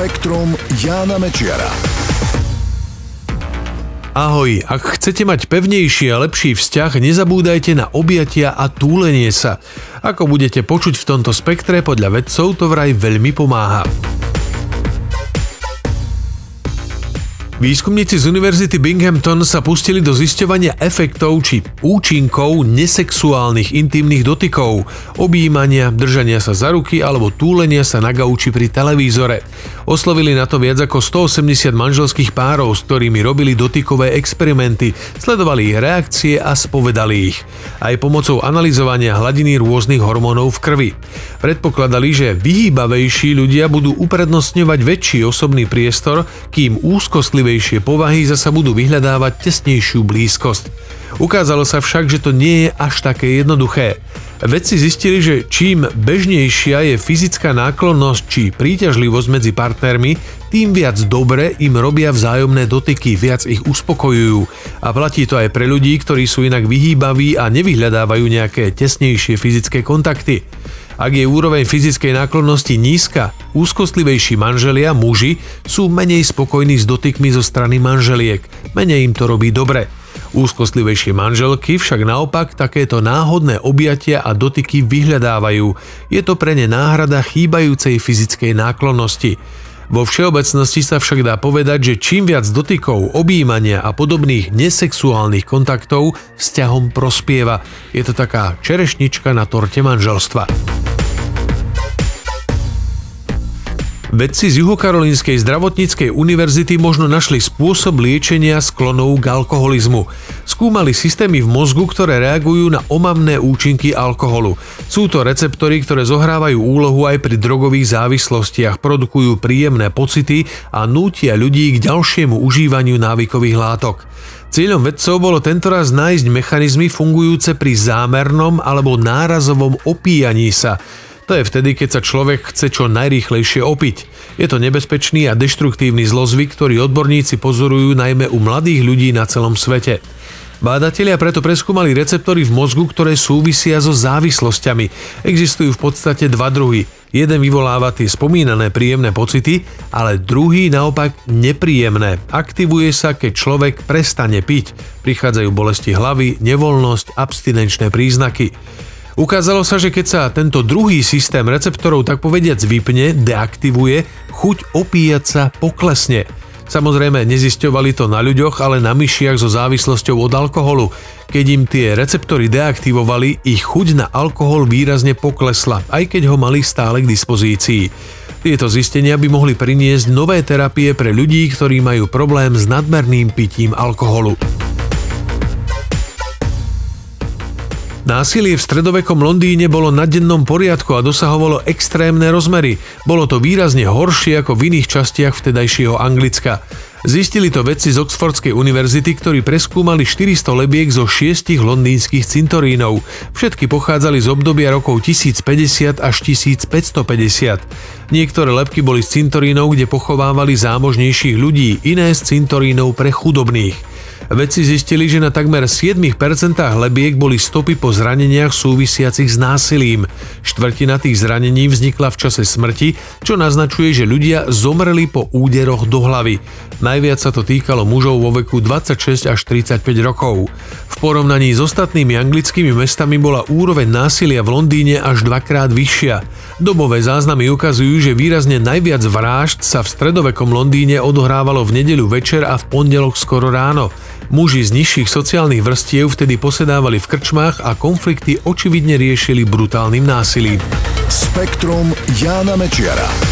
Spektrum Jána Mečiara. Ahoj, ak chcete mať pevnejší a lepší vzťah, nezabúdajte na objatia a túlenie sa. Ako budete počuť v tomto spektre, podľa vedcov to vraj veľmi pomáha. Výskumníci z Univerzity Binghamton sa pustili do zisťovania efektov či účinkov nesexuálnych intimných dotykov, objímania, držania sa za ruky alebo túlenia sa na gauči pri televízore. Oslovili na to viac ako 180 manželských párov, s ktorými robili dotykové experimenty, sledovali ich reakcie a spovedali ich. Aj pomocou analyzovania hladiny rôznych hormónov v krvi. Predpokladali, že vyhýbavejší ľudia budú uprednostňovať väčší osobný priestor, kým úzkostlivé citlivejšie povahy zasa budú vyhľadávať tesnejšiu blízkosť. Ukázalo sa však, že to nie je až také jednoduché. Vedci zistili, že čím bežnejšia je fyzická náklonnosť či príťažlivosť medzi partnermi, tým viac dobre im robia vzájomné dotyky, viac ich uspokojujú. A platí to aj pre ľudí, ktorí sú inak vyhýbaví a nevyhľadávajú nejaké tesnejšie fyzické kontakty. Ak je úroveň fyzickej náklonnosti nízka, úzkostlivejší manželia, muži, sú menej spokojní s dotykmi zo strany manželiek. Menej im to robí dobre. Úzkostlivejšie manželky však naopak takéto náhodné objatia a dotyky vyhľadávajú. Je to pre ne náhrada chýbajúcej fyzickej náklonnosti. Vo všeobecnosti sa však dá povedať, že čím viac dotykov, objímania a podobných nesexuálnych kontaktov vzťahom prospieva. Je to taká čerešnička na torte manželstva. Vedci z Juhokarolínskej zdravotníckej univerzity možno našli spôsob liečenia sklonov k alkoholizmu. Skúmali systémy v mozgu, ktoré reagujú na omamné účinky alkoholu. Sú to receptory, ktoré zohrávajú úlohu aj pri drogových závislostiach, produkujú príjemné pocity a nútia ľudí k ďalšiemu užívaniu návykových látok. Cieľom vedcov bolo tentoraz nájsť mechanizmy fungujúce pri zámernom alebo nárazovom opíjaní sa. To je vtedy, keď sa človek chce čo najrýchlejšie opiť. Je to nebezpečný a deštruktívny zlozvyk, ktorý odborníci pozorujú najmä u mladých ľudí na celom svete. Bádatelia preto preskúmali receptory v mozgu, ktoré súvisia so závislosťami. Existujú v podstate dva druhy. Jeden vyvoláva tie spomínané príjemné pocity, ale druhý naopak nepríjemné. Aktivuje sa, keď človek prestane piť. Prichádzajú bolesti hlavy, nevoľnosť, abstinenčné príznaky. Ukázalo sa, že keď sa tento druhý systém receptorov tak povediac vypne, deaktivuje, chuť opíjať sa poklesne. Samozrejme, nezisťovali to na ľuďoch, ale na myšiach so závislosťou od alkoholu. Keď im tie receptory deaktivovali, ich chuť na alkohol výrazne poklesla, aj keď ho mali stále k dispozícii. Tieto zistenia by mohli priniesť nové terapie pre ľudí, ktorí majú problém s nadmerným pitím alkoholu. Násilie v stredovekom Londýne bolo na dennom poriadku a dosahovalo extrémne rozmery. Bolo to výrazne horšie ako v iných častiach vtedajšieho Anglicka. Zistili to vedci z Oxfordskej univerzity, ktorí preskúmali 400 lebiek zo šiestich londýnskych cintorínov. Všetky pochádzali z obdobia rokov 1050 až 1550. Niektoré lepky boli z cintorínov, kde pochovávali zámožnejších ľudí, iné z cintorínov pre chudobných. Vedci zistili, že na takmer 7% lebiek boli stopy po zraneniach súvisiacich s násilím. Štvrtina tých zranení vznikla v čase smrti, čo naznačuje, že ľudia zomreli po úderoch do hlavy. Najviac sa to týkalo mužov vo veku 26 až 35 rokov. V porovnaní s ostatnými anglickými mestami bola úroveň násilia v Londýne až dvakrát vyššia. Dobové záznamy ukazujú, že výrazne najviac vražd sa v stredovekom Londýne odohrávalo v nedeľu večer a v pondelok skoro ráno. Muži z nižších sociálnych vrstiev vtedy posedávali v krčmách a konflikty očividne riešili brutálnym násilím. Spektrum Jána Mečiara.